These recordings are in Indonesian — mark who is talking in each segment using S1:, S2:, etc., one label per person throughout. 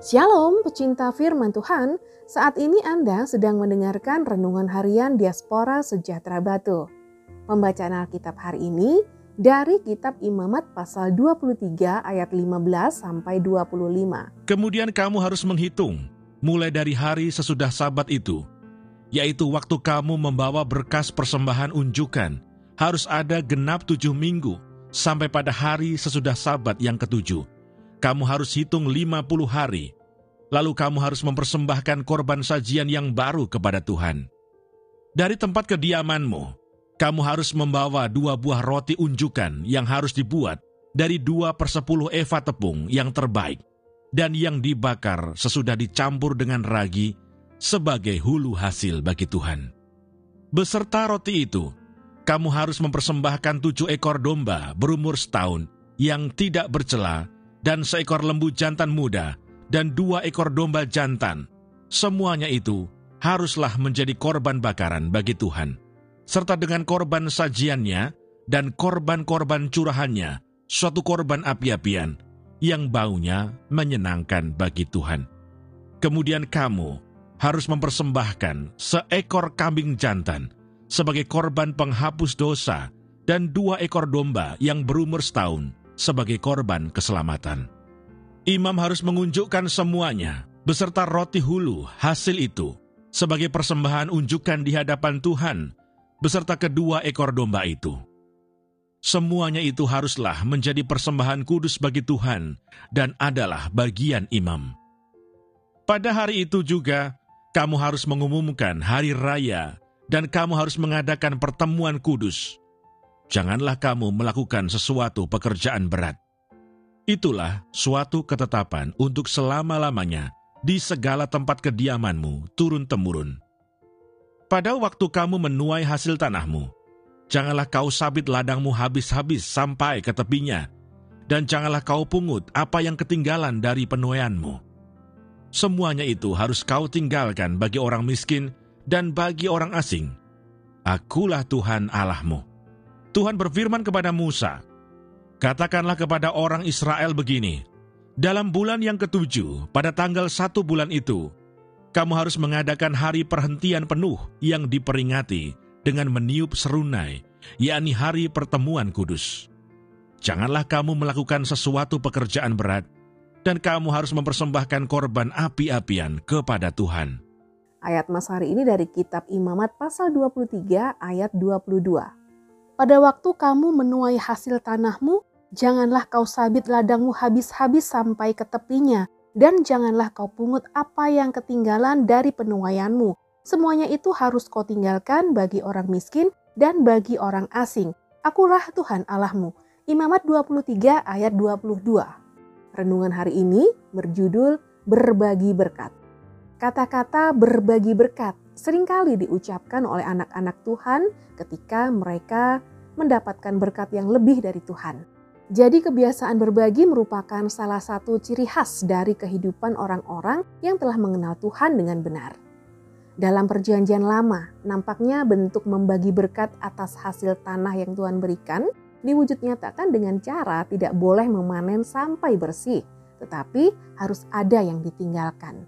S1: Shalom pecinta firman Tuhan, saat ini Anda sedang mendengarkan Renungan Harian Diaspora Sejahtera Batu. Pembacaan Alkitab hari ini dari kitab Imamat pasal 23 ayat 15 sampai 25.
S2: Kemudian kamu harus menghitung mulai dari hari sesudah sabat itu, yaitu waktu kamu membawa berkas persembahan unjukan, harus ada genap tujuh minggu sampai pada hari sesudah sabat yang ketujuh kamu harus hitung 50 hari. Lalu kamu harus mempersembahkan korban sajian yang baru kepada Tuhan. Dari tempat kediamanmu, kamu harus membawa dua buah roti unjukan yang harus dibuat dari dua persepuluh eva tepung yang terbaik dan yang dibakar sesudah dicampur dengan ragi sebagai hulu hasil bagi Tuhan. Beserta roti itu, kamu harus mempersembahkan tujuh ekor domba berumur setahun yang tidak bercela dan seekor lembu jantan muda, dan dua ekor domba jantan. Semuanya itu haruslah menjadi korban bakaran bagi Tuhan, serta dengan korban sajiannya dan korban-korban curahannya, suatu korban api-apian yang baunya menyenangkan bagi Tuhan. Kemudian kamu harus mempersembahkan seekor kambing jantan sebagai korban penghapus dosa dan dua ekor domba yang berumur setahun sebagai korban keselamatan. Imam harus mengunjukkan semuanya beserta roti hulu hasil itu sebagai persembahan unjukan di hadapan Tuhan beserta kedua ekor domba itu. Semuanya itu haruslah menjadi persembahan kudus bagi Tuhan dan adalah bagian imam. Pada hari itu juga, kamu harus mengumumkan hari raya dan kamu harus mengadakan pertemuan kudus janganlah kamu melakukan sesuatu pekerjaan berat. Itulah suatu ketetapan untuk selama-lamanya di segala tempat kediamanmu turun-temurun. Pada waktu kamu menuai hasil tanahmu, janganlah kau sabit ladangmu habis-habis sampai ke tepinya, dan janganlah kau pungut apa yang ketinggalan dari penuaianmu. Semuanya itu harus kau tinggalkan bagi orang miskin dan bagi orang asing. Akulah Tuhan Allahmu. Tuhan berfirman kepada Musa, Katakanlah kepada orang Israel begini, dalam bulan yang ketujuh, pada tanggal satu bulan itu, kamu harus mengadakan hari perhentian penuh yang diperingati dengan meniup serunai, yakni hari pertemuan kudus. Janganlah kamu melakukan sesuatu pekerjaan berat, dan kamu harus mempersembahkan korban api-apian kepada Tuhan.
S1: Ayat Mas hari ini dari kitab Imamat pasal 23 ayat 22. Pada waktu kamu menuai hasil tanahmu, janganlah kau sabit ladangmu habis-habis sampai ke tepinya, dan janganlah kau pungut apa yang ketinggalan dari penuaianmu. Semuanya itu harus kau tinggalkan bagi orang miskin dan bagi orang asing. Akulah Tuhan Allahmu. Imamat 23 ayat 22. Renungan hari ini berjudul Berbagi Berkat. Kata-kata berbagi berkat sering kali diucapkan oleh anak-anak Tuhan ketika mereka mendapatkan berkat yang lebih dari Tuhan. Jadi kebiasaan berbagi merupakan salah satu ciri khas dari kehidupan orang-orang yang telah mengenal Tuhan dengan benar. Dalam perjanjian lama, nampaknya bentuk membagi berkat atas hasil tanah yang Tuhan berikan diwujud nyatakan dengan cara tidak boleh memanen sampai bersih, tetapi harus ada yang ditinggalkan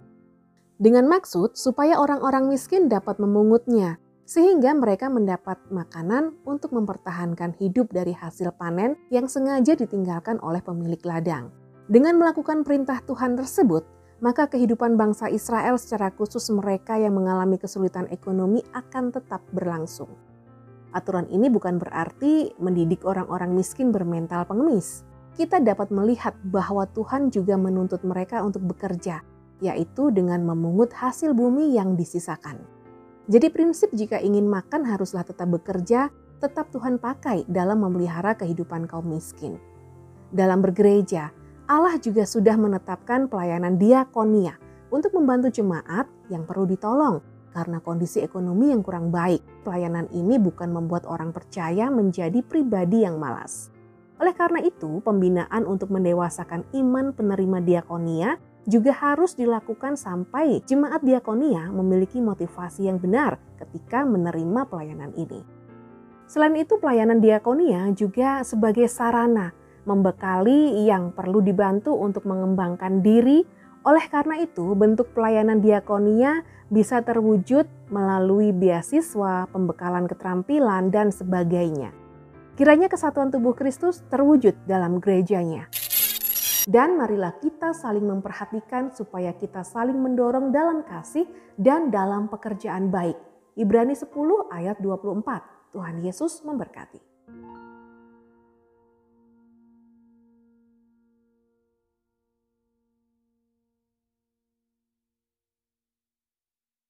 S1: dengan maksud supaya orang-orang miskin dapat memungutnya, sehingga mereka mendapat makanan untuk mempertahankan hidup dari hasil panen yang sengaja ditinggalkan oleh pemilik ladang. Dengan melakukan perintah Tuhan tersebut, maka kehidupan bangsa Israel secara khusus mereka yang mengalami kesulitan ekonomi akan tetap berlangsung. Aturan ini bukan berarti mendidik orang-orang miskin bermental pengemis. Kita dapat melihat bahwa Tuhan juga menuntut mereka untuk bekerja yaitu dengan memungut hasil bumi yang disisakan. Jadi prinsip jika ingin makan haruslah tetap bekerja, tetap Tuhan pakai dalam memelihara kehidupan kaum miskin. Dalam bergereja, Allah juga sudah menetapkan pelayanan diakonia untuk membantu jemaat yang perlu ditolong karena kondisi ekonomi yang kurang baik. Pelayanan ini bukan membuat orang percaya menjadi pribadi yang malas. Oleh karena itu, pembinaan untuk mendewasakan iman penerima diakonia juga harus dilakukan sampai jemaat diakonia memiliki motivasi yang benar ketika menerima pelayanan ini. Selain itu, pelayanan diakonia juga sebagai sarana membekali yang perlu dibantu untuk mengembangkan diri Oleh karena itu, bentuk pelayanan diakonia bisa terwujud melalui beasiswa, pembekalan keterampilan, dan sebagainya. Kiranya kesatuan tubuh Kristus terwujud dalam gerejanya. Dan marilah kita saling memperhatikan supaya kita saling mendorong dalam kasih dan dalam pekerjaan baik. Ibrani 10 ayat 24. Tuhan Yesus memberkati.